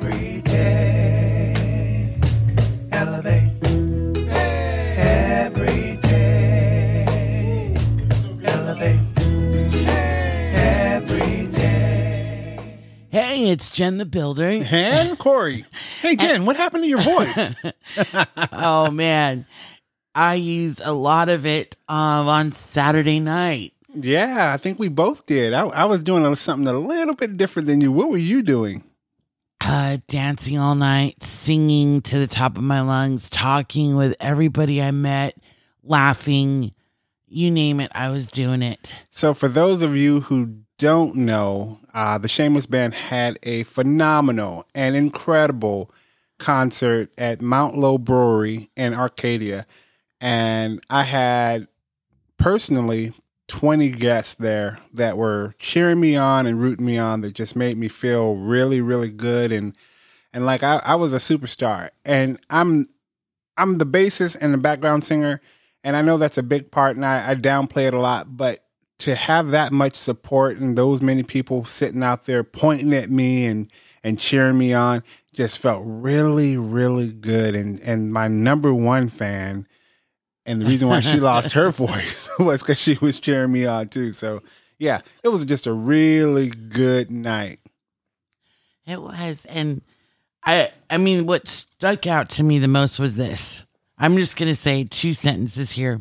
Every day, elevate. Every day, elevate. Every day. Hey, it's Jen the Builder. And Corey. Hey, Jen, what happened to your voice? oh man, I used a lot of it um, on Saturday night. yeah, I think we both did. I, I was doing something a little bit different than you. What were you doing? Uh, dancing all night, singing to the top of my lungs, talking with everybody I met, laughing, you name it, I was doing it. So, for those of you who don't know, uh, the Shameless Band had a phenomenal and incredible concert at Mount Lowe Brewery in Arcadia. And I had personally 20 guests there that were cheering me on and rooting me on that just made me feel really, really good. And, and like I, I was a superstar. And I'm, I'm the bassist and the background singer. And I know that's a big part and I, I downplay it a lot, but to have that much support and those many people sitting out there pointing at me and and cheering me on just felt really really good and and my number one fan and the reason why she lost her voice was because she was cheering me on too so yeah it was just a really good night It was, and I, I mean, what stuck out to me the most was this. I'm just gonna say two sentences here.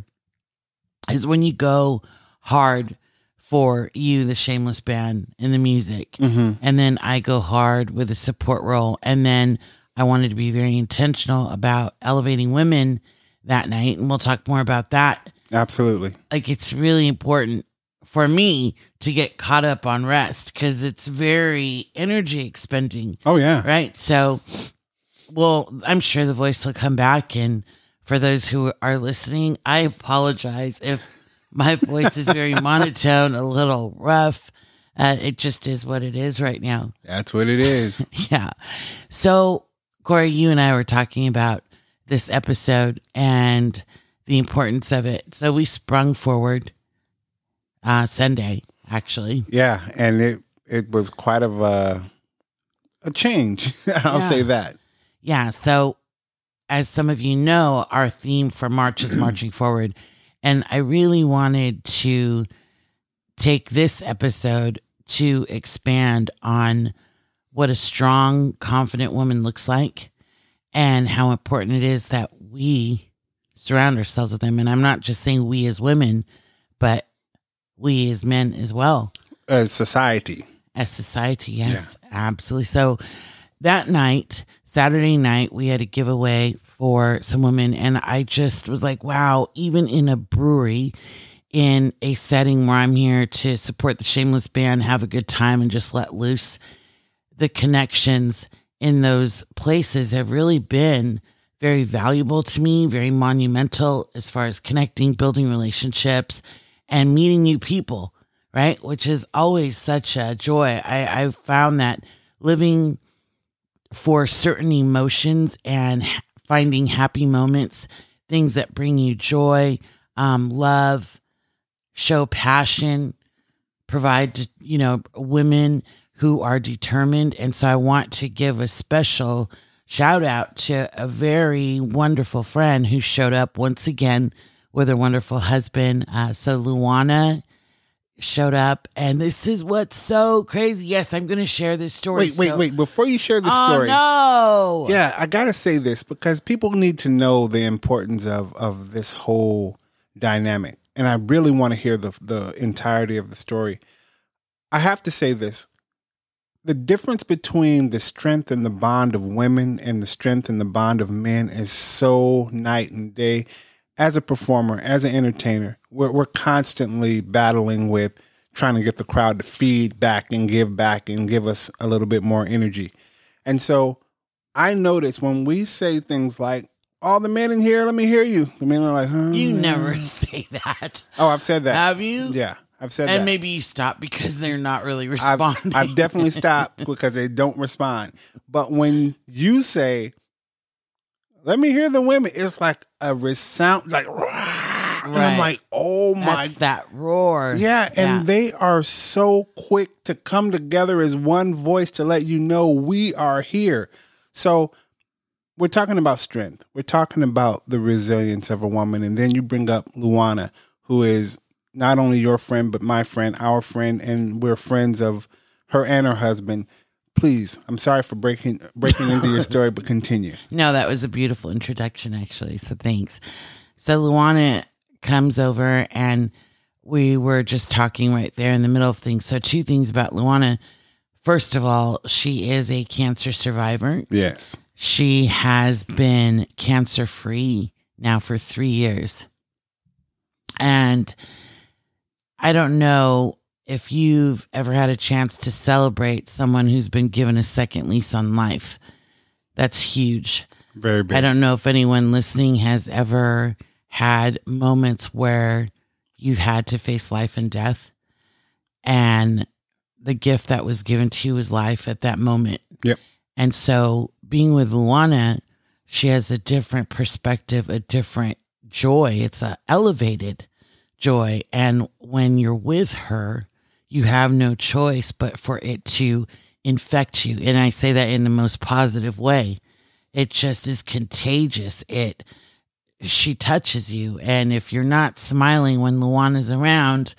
Is when you go hard for you, the Shameless Band, and the music, mm-hmm. and then I go hard with the support role, and then I wanted to be very intentional about elevating women that night, and we'll talk more about that. Absolutely. Like it's really important for me to get caught up on rest because it's very energy expending oh yeah. right? So well i'm sure the voice will come back and for those who are listening i apologize if my voice is very monotone a little rough. Uh, it just is what it is right now. That's what it is. Yeah. So, Corey, you and I were talking about this episode and the importance of it. So we sprung forward uh Sunday, actually. yeah and it it was quite of a a change i'll Yeah. say that Yeah. So, as some of you know, our theme for March is marching forward. And I really wanted to take this episode to expand on what a strong, confident woman looks like and how important it is that we surround ourselves with them. And I'm not just saying we as women, but we as men as well as society as society. Yes, absolutely. So that night, Saturday night, we had a giveaway for some women, and I just was like, wow, even in a brewery, in a setting where I'm here to support the Shameless Band, have a good time, and just let loose, the connections in those places have really been very valuable to me, very monumental as far as connecting, building relationships, and meeting new people, right? Which is always such a joy. I, I've found that living for certain emotions and finding happy moments, things that bring you joy, um, love, show passion, provide to, you know women who are determined. And so i want to give a special shout out to a very wonderful friend who showed up once again with her wonderful husband. Uh, so luana showed up. And this is what's so crazy. Yes i'm going to share this story. Wait wait So- wait before you share the oh story no. Yeah, I gotta say this because people need to know the importance of of this whole dynamic, and I really want to hear the the entirety of the story. I have to say this: the difference between the strength and the bond of women and the strength and the bond of men is so night and day. As a performer, as an entertainer, we're we're constantly battling with trying to get the crowd to feed back and give back and give us a little bit more energy. And so I notice when we say things like, all the men in here, let me hear you. The men are like, huh? you never say that Oh, I've said that. have you Yeah, I've said and that. maybe you stop because they're not really I've, responding I've definitely stopped because they don't respond. But when you say, let me hear the women, it's like a resound, like, "Rah!" And I'm like, oh my That's that roar. Yeah, and they are so quick to come together as one voice to let you know we are here. So we're talking about strength. We're talking about the resilience of a woman. And then you bring up Luana, who is not only your friend, but my friend, our friend, and we're friends of her and her husband. Please, I'm sorry for breaking breaking into your story, but continue. No, that was a beautiful introduction, actually. So thanks. So Luana comes over and we were just talking right there in the middle of things. So, two things about Luana. First of all, she is a cancer survivor. Yes. She has been cancer free now for three years. And I don't know if you've ever had a chance to celebrate someone who's been given a second lease on life. That's huge. Very big. I don't know if anyone listening has ever had moments where you've had to face life and death and the gift that was given to you is life at that moment. Yep. And so being with Luana, she has a different perspective, a different joy. It's a elevated joy. And when you're with her, you have no choice but for it to infect you. And I say that in the most positive way. It just is contagious. It she touches you. And if you're not smiling when Luana's around,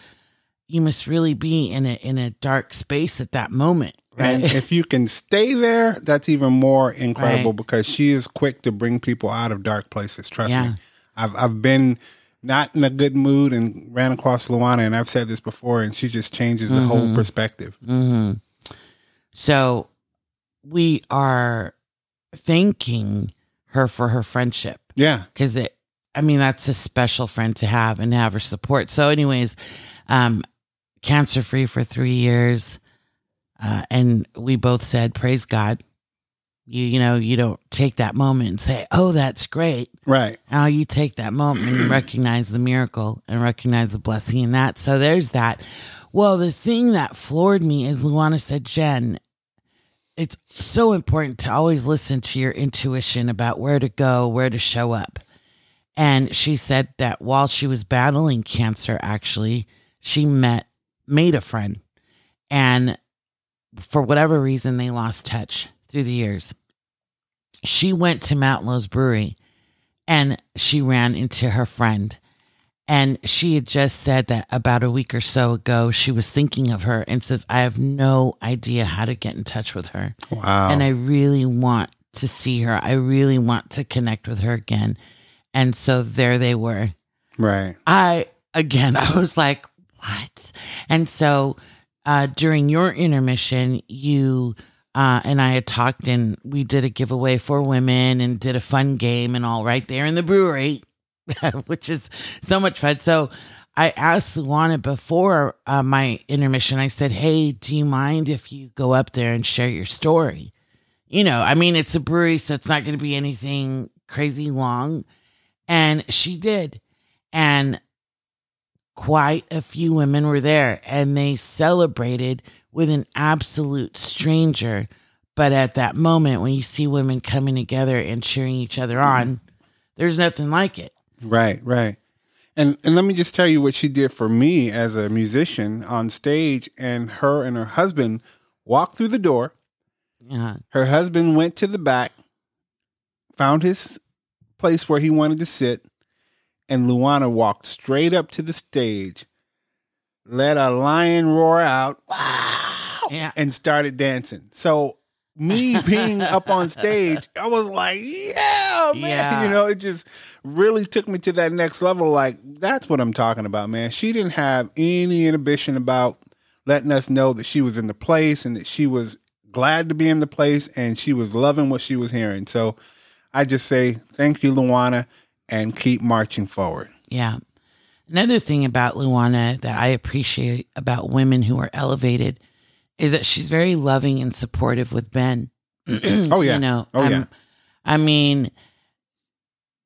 you must really be in a in a dark space at that moment. And if you can stay there, that's even more incredible Right. because she is quick to bring people out of dark places. Trust Yeah. me. I've I've been not in a good mood and ran across Luana and I've said this before and she just changes the Mm-hmm. whole perspective. hmm So we are thanking her for her friendship Yeah. because it, I mean, that's a special friend to have and have her support. So, anyways, um, cancer free for three years. Uh, and we both said, praise God. You, you know, you don't take that moment and say, oh, that's great. Right. Now you take that moment and recognize the miracle and recognize the blessing in that. So there's that. Well, the thing that floored me is Luana said, Jen, it's so important to always listen to your intuition about where to go, where to show up. And she said that while she was battling cancer, actually, she met, made a friend. And for whatever reason, they lost touch through the years. She went to Mount Lowe's Brewery and she ran into her friend. And she had just said that about a week or so ago, she was thinking of her and says, I have no idea how to get in touch with her. Wow. And I really want to see her. I really want to connect with her again. And so there they were. right. I, again, I was like, what? And so uh, during your intermission, you uh, and I had talked and we did a giveaway for women and did a fun game and all right there in the brewery, which is so much fun. So I asked Luana before uh, my intermission, I said, hey, do you mind if you go up there and share your story? You know, I mean, it's a brewery, so it's not going to be anything crazy long. And she did. And quite a few women were there and they celebrated with an absolute stranger. But at that moment, when you see women coming together and cheering each other mm-hmm. on, there's nothing like it. Right, right. And and let me just tell you what she did for me as a musician on stage and her and her husband walked through the door. Yeah. Her husband went to the back, found his place where he wanted to sit, and Luana walked straight up to the stage, let a lion roar out, wow, Yeah. and started dancing. So me being up on stage, I was like, yeah, man. Yeah. You know, it just really took me to that next level. Like, that's what I'm talking about, man. She didn't have any inhibition about letting us know that she was in the place and that she was glad to be in the place and she was loving what she was hearing. So I just say thank you, Luana, and keep marching forward. Yeah. Another thing about Luana that I appreciate about women who are elevated is that she's very loving and supportive with Ben. Oh, yeah. You know, Oh, um, yeah. I mean,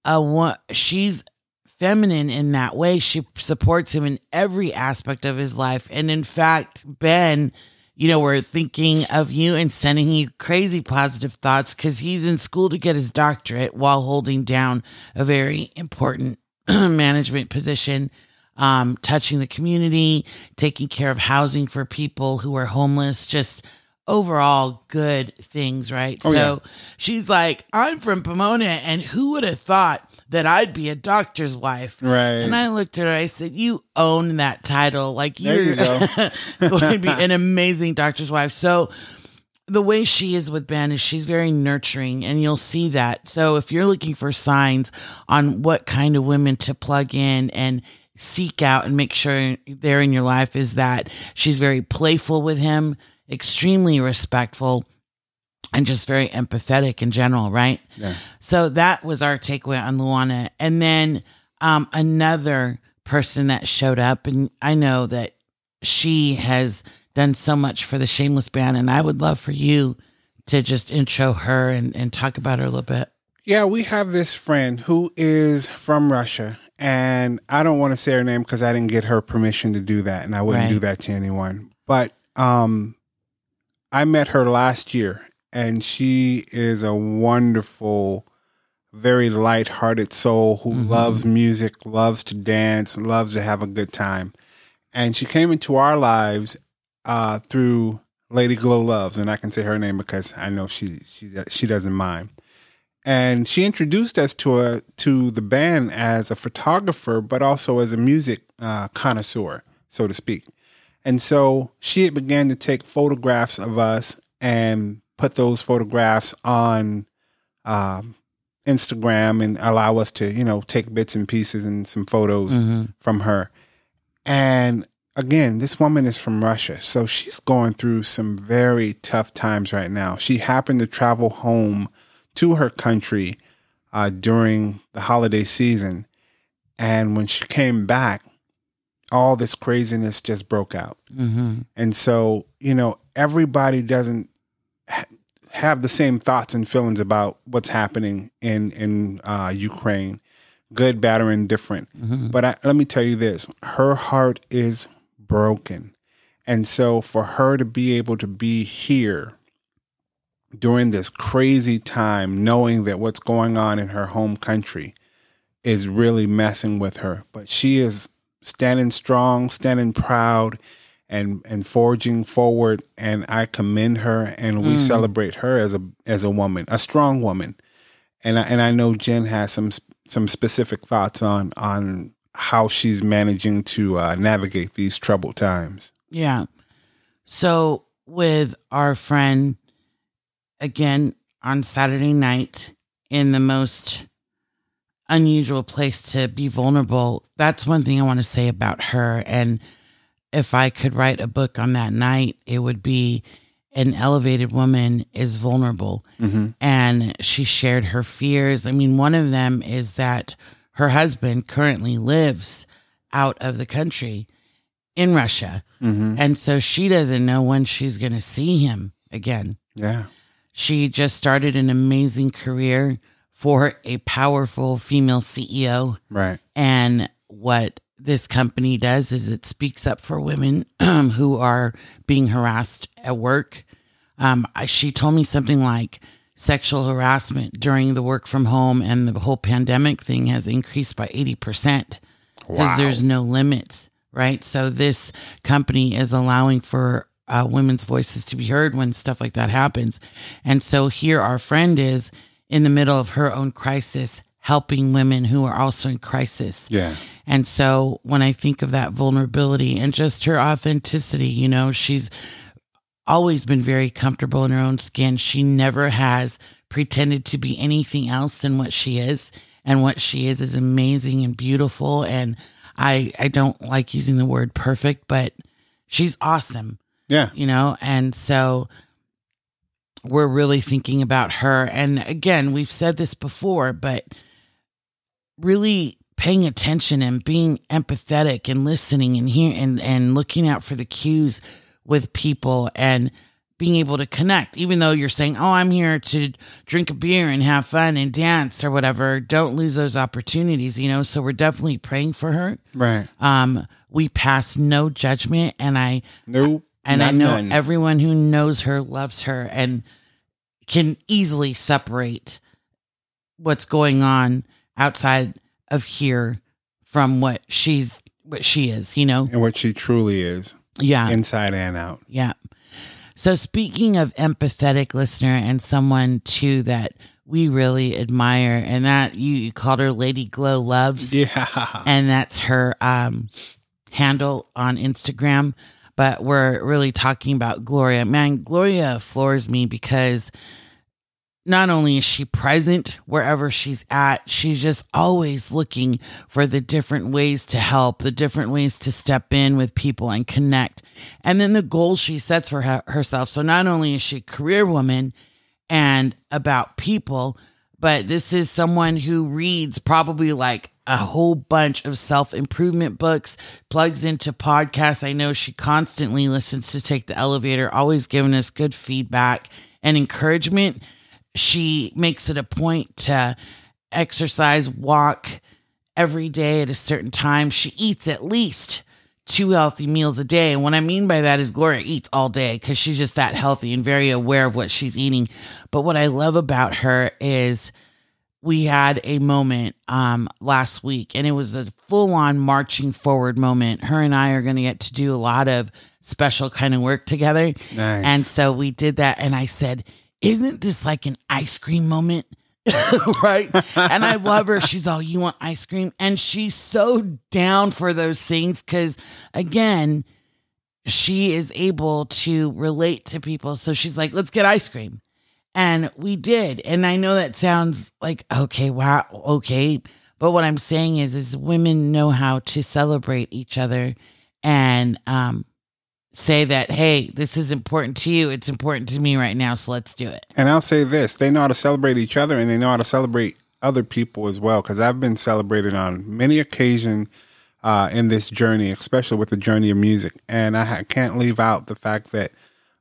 a one, she's feminine in that way. She supports him in every aspect of his life. And in fact, Ben, you know, we're thinking of you and sending you crazy positive thoughts because he's in school to get his doctorate while holding down a very important management position, um, touching the community, taking care of housing for people who are homeless, just overall good things, right? Oh, so she's like, I'm from Pomona, and who would have thought that I'd be a doctor's wife? Right. And I looked at her, I said, You own that title. Like, you're you go. going to be an amazing doctor's wife. So, the way she is with Ben is she's very nurturing, and you'll see that. So, if you're looking for signs on what kind of women to plug in and seek out and make sure they're in your life, is that she's very playful with him, extremely respectful, and just very empathetic in general, right? Yeah. So that was our takeaway on Luana. And then um, another person that showed up, and I know that she has done so much for the Shameless Band, and I would love for you to just intro her and, and talk about her a little bit. Yeah, we have this friend who is from Russia, and I don't want to say her name because I didn't get her permission to do that, and I wouldn't Right. do that to anyone. But um, I met her last year, and she is a wonderful, very light-hearted soul who Mhm. loves music, loves to dance, loves to have a good time. And she came into our lives uh, through Lady Glow Loves, and I can say her name because I know she she she doesn't mind and she introduced us to a to the band as a photographer, but also as a music uh, connoisseur, so to speak. And so she began to take photographs of us and put those photographs on um, Instagram and allow us to, you know, take bits and pieces and some photos Mhm. from her. And again, this woman is from Russia, so she's going through some very tough times right now. She happened to travel home to her country uh, during the holiday season, and when she came back, all this craziness just broke out. Mhm. And so, you know, everybody doesn't ha- have the same thoughts and feelings about what's happening in in uh, Ukraine, good, bad, or indifferent. Mhm. But I, let me tell you this: her heart is broken, and so for her to be able to be here during this crazy time, knowing that what's going on in her home country is really messing with her, but she is standing strong, standing proud, and and forging forward. And I commend her, and we Mm. celebrate her as a as a woman, a strong woman. And I, and I know Jen has some some specific thoughts on on how she's managing to uh, navigate these troubled times. Yeah. So with our friend again on Saturday night in the most unusual place to be vulnerable, that's one thing I want to say about her. And if I could write a book on that night, it would be an elevated woman is vulnerable. Mm-hmm. And she shared her fears. I mean, one of them is that her husband currently lives out of the country in Russia. Mm-hmm. And so she doesn't know when she's going to see him again. Yeah. She just started an amazing career for a powerful female CEO. Right. And what this company does is it speaks up for women who are being harassed at work. Um, she told me something like sexual harassment during the work from home and the whole pandemic thing has increased by 80% because Wow. there's no limits, right? So this company is allowing for uh, women's voices to be heard when stuff like that happens. And so here our friend is in the middle of her own crisis, helping women who are also in crisis. Yeah. And so when I think of that vulnerability and just her authenticity, you know, she's always been very comfortable in her own skin. She never has pretended to be anything else than what she is. And what she is is amazing and beautiful. And I I don't like using the word perfect, but she's awesome Yeah. you know and so we're really thinking about her and again we've said this before but really paying attention and being empathetic and listening and hearing and, and looking out for the cues with people and being able to connect even though you're saying oh i'm here to drink a beer and have fun and dance or whatever don't lose those opportunities you know so we're definitely praying for her Right. um we pass no judgment and i Nope. And I know none. everyone who knows her loves her and can easily separate what's going on outside of here from what she's what she is, you know? And what she truly is, Yeah. inside and out. Yeah. So speaking of empathetic listener and someone too that we really admire, and that you, you called her Lady Glow Loves. Yeah. And that's her um handle on Instagram. But we're really talking about Gloria. Man, Gloria floors me because not only is she present wherever she's at, she's just always looking for the different ways to help, the different ways to step in with people and connect. And then the goals she sets for her, herself. So not only is she a career woman and about people, but this is someone who reads probably like a whole bunch of self improvement books, plugs into podcasts. I know she constantly listens to Take the Elevator, always giving us good feedback and encouragement she makes it a point to exercise, walk every day at a certain time. She eats at least two healthy meals a day. And what I mean by that is Gloria eats all day because she's just that healthy and very aware of what she's eating. But what I love about her is we had a moment um last week and it was a full on marching forward moment. Her and I are going to get to do a lot of special kind of work together. Nice. And so we did that and I said, "Isn't this like an ice cream moment?" right? And I love her. She's all, "You want ice cream?" And she's so down for those things cuz again, she is able to relate to people. So she's like, "Let's get ice cream." And we did. And I know that sounds like, okay, wow, okay. But what I'm saying is, is women know how to celebrate each other and um, say that, hey, this is important to you. It's important to me right now. So let's do it. And I'll say this they know how to celebrate each other and they know how to celebrate other people as well. Because I've been celebrated on many occasions uh, in this journey, especially with the journey of music. And I ha- can't leave out the fact that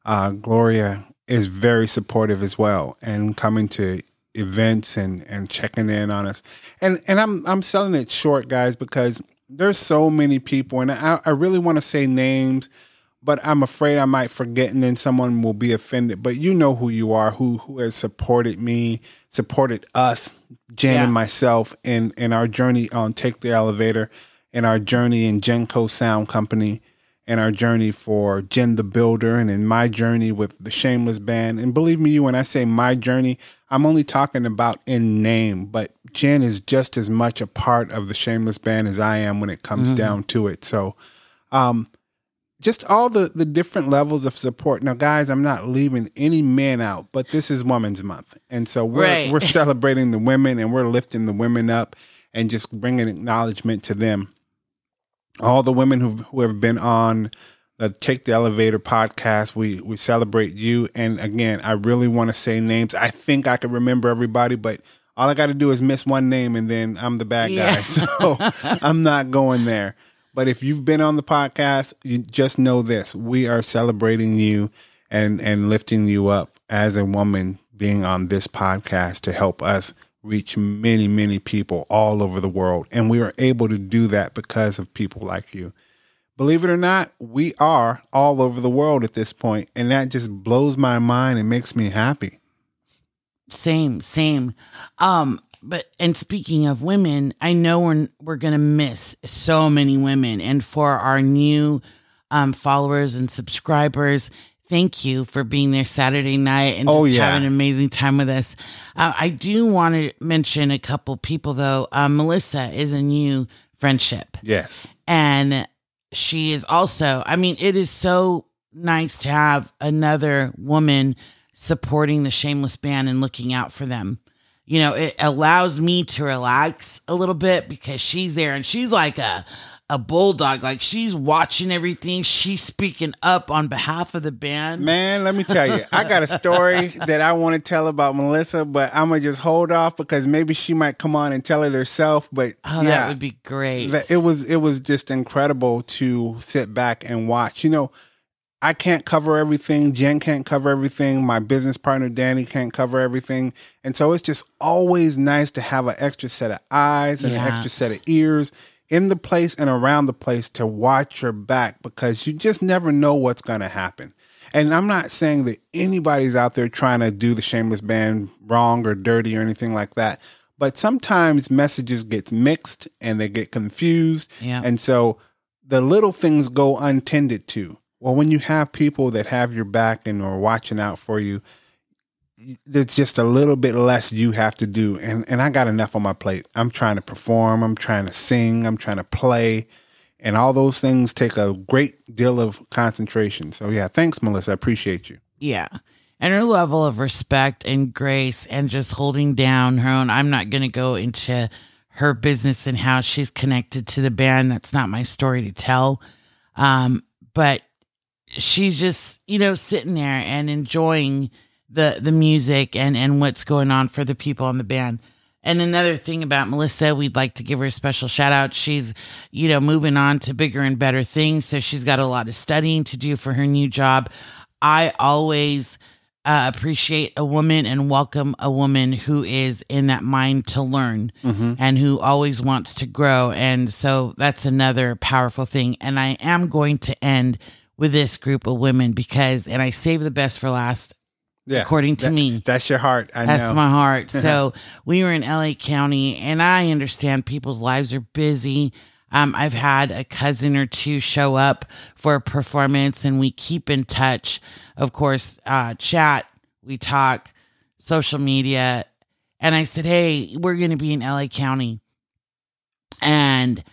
uh, Gloria is very supportive as well and coming to events and, and checking in on us. And and I'm I'm selling it short, guys, because there's so many people, and I, I really want to say names but I'm afraid I might forget and then someone will be offended. But you know who you are, who who has supported me, supported us, Jen Yeah. and myself in in our journey on Take the Elevator, in our journey in Genco Sound Company, in our journey for Jen the Builder, and in my journey with the Shameless Band. And believe me, you when I say my journey, I'm only talking about in name, but Jen is just as much a part of the Shameless Band as I am when it comes mm. down to it. So um, just all the the different levels of support. Now, guys, I'm not leaving any men out, but this is Women's Month, and so we're Right. we're celebrating the women and we're lifting the women up and just bringing acknowledgement to them. All the women who who have been on the Take the Elevator podcast, we we celebrate you. And again, I really want to say names. I think I can remember everybody, but all I got to do is miss one name, and then I'm the bad guy. Yeah. So I'm not going there. But if you've been on the podcast, you just know this: we are celebrating you and and lifting you up as a woman being on this podcast to help us reach many many people all over the world, and we are able to do that because of people like you. Believe it or not, we are all over the world at this point, and that just blows my mind and makes me happy. Same, same. Um, but and speaking of women, I know we're we're gonna miss so many women, and for our new um, followers and subscribers, thank you for being there Saturday night and just Oh, yeah. having an amazing time with us. Uh, I do want to mention a couple people though. Uh, Melissa is a new friendship Yes. and she is also i mean it is so nice to have another woman supporting the shameless band and looking out for them you know it allows me to relax a little bit because she's there and she's like a a bulldog like she's watching everything she's speaking up on behalf of the band Man, let me tell you, I got a story that I want to tell about Melissa, but I'm gonna just hold off because maybe she might come on and tell it herself. But oh yeah, that would be great it was it was just incredible to sit back and watch. You know, I can't cover everything. Jen can't cover everything. My business partner Danny can't cover everything, and so it's just always nice to have an extra set of eyes and Yeah. an extra set of ears in the place and around the place to watch your back because you just never know what's going to happen. And I'm not saying that anybody's out there trying to do the shameless band wrong or dirty or anything like that. but sometimes messages get mixed and they get confused. Yeah. And so the little things go untended to. Well, when you have people that have your back and are watching out for you, there's just a little bit less you have to do. And and I got enough on my plate. I'm trying to perform, I'm trying to sing, I'm trying to play. And all those things take a great deal of concentration. So yeah, thanks, Melissa. I appreciate you. Yeah. And her level of respect and grace and just holding down her own. I'm not to go into her business and how she's connected to the band. That's not my story to tell. Um, but she's just, you know, sitting there and enjoying the the music and and what's going on for the people in the band. And another thing about Melissa, we'd like to give her a special shout out. She's, you know, moving on to bigger and better things. So she's got a lot of studying to do for her new job. I always uh, appreciate a woman and welcome a woman who is in that mind to learn and who always wants to grow. And so that's another powerful thing. And I am going to end with this group of women because, and I save the best for last. Yeah. According to That- me. That's your heart. I That's know. my heart. So we were in LA County, and I understand people's lives are busy. Um, I've had a cousin or two show up for a performance, and we keep in touch. Of course, uh, chat, we talk, social media. And I said, Hey, we're going to be in LA County. And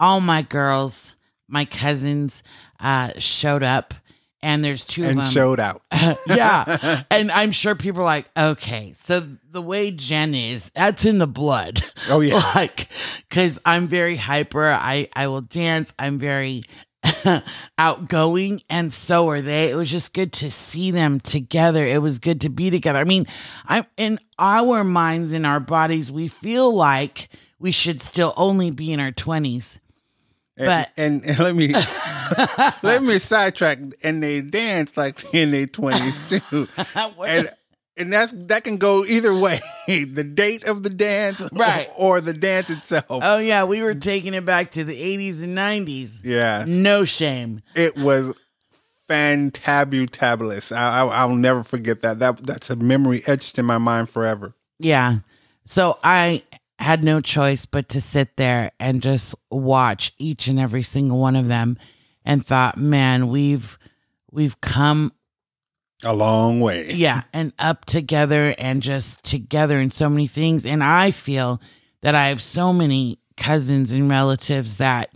all my girls, my cousins, uh, showed up. And there's two of them showed out. yeah. And I'm sure people are like, okay, so the way Jen is, that's in the blood. Oh, yeah. like, cause I'm very hyper. I, I will dance. I'm very outgoing. And so are they. It was just good to see them together. It was good to be together. I mean, I'm in our minds, in our bodies, we feel like we should still only be in our 20s. But- and, and, and let me let me sidetrack. And they dance like in their twenties too, and and that's that can go either way. the date of the dance, Right. or, or the dance itself. Oh, yeah. We were taking it back to the 80s and 90s. yeah No shame. it was fantabulous. I, I I'll never forget that. That that's a memory etched in my mind forever. Yeah. So I had no choice but to sit there and just watch each and every single one of them and thought, man, we've we've come A long way. yeah, and up together and just together in so many things. And I feel that I have so many cousins and relatives that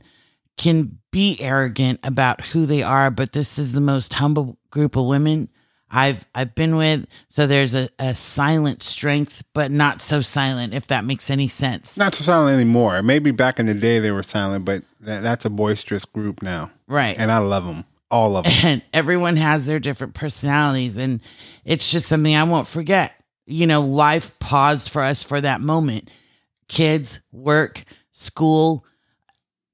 can be arrogant about who they are, but this is the most humble group of women I've I've been with. So there's a, a silent strength, but not so silent, if that makes any sense. Not so silent anymore. Maybe back in the day they were silent, but that, that's a boisterous group now, Right. and I love them, all of them. and everyone has their different personalities and it's just something i won't forget you know life paused for us for that moment kids work school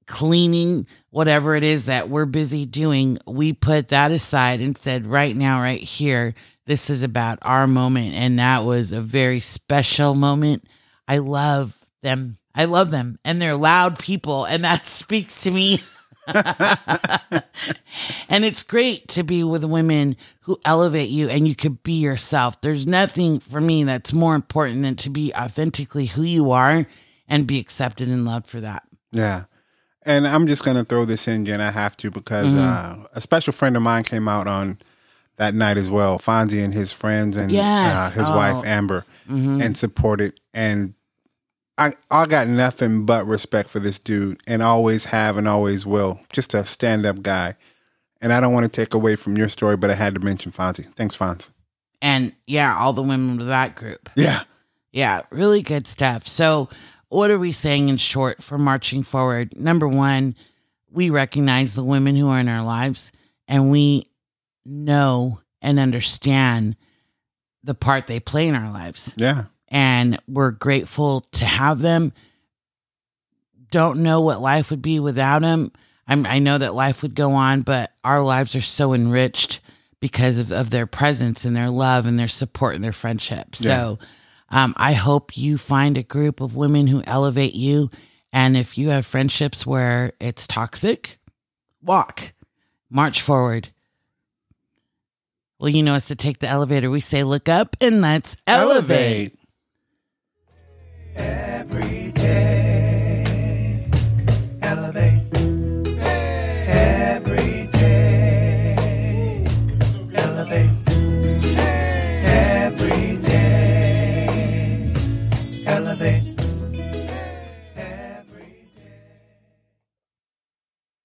cleaning whatever it is that we're busy doing we put that aside and said right now right here this is about our moment and that was a very special moment i love them i love them and they're loud people and that speaks to me and it's great to be with women who elevate you and you could be yourself. There's nothing for me that's more important than to be authentically who you are and be accepted and loved for that. Yeah. And I'm just going to throw this in, Jen. I have to because Mm-hmm. uh, a special friend of mine came out on that night as well. Fonzie and his friends and Yes. uh, his Oh. wife Amber Mhm. and supported. And I I got nothing but respect for this dude and always have and always will. Just a stand up guy. And I don't want to take away from your story, but I had to mention Fonzie. Thanks, Fonz. And yeah, all the women of that group. Yeah. Yeah, really good stuff. So, what are we saying in short for marching forward? Number one, we recognize the women who are in our lives and we know and understand the part they play in our lives. Yeah. And we're grateful to have them. Don't know what life would be without them. I'm, I know that life would go on, but our lives are so enriched because of, of their presence and their love and their support and their friendship. So um, I hope you find a group of women who elevate you. And if you have friendships where it's toxic, walk, march forward. Well, you know us to take the elevator. We say, look up and let's elevate. Elevate. every day.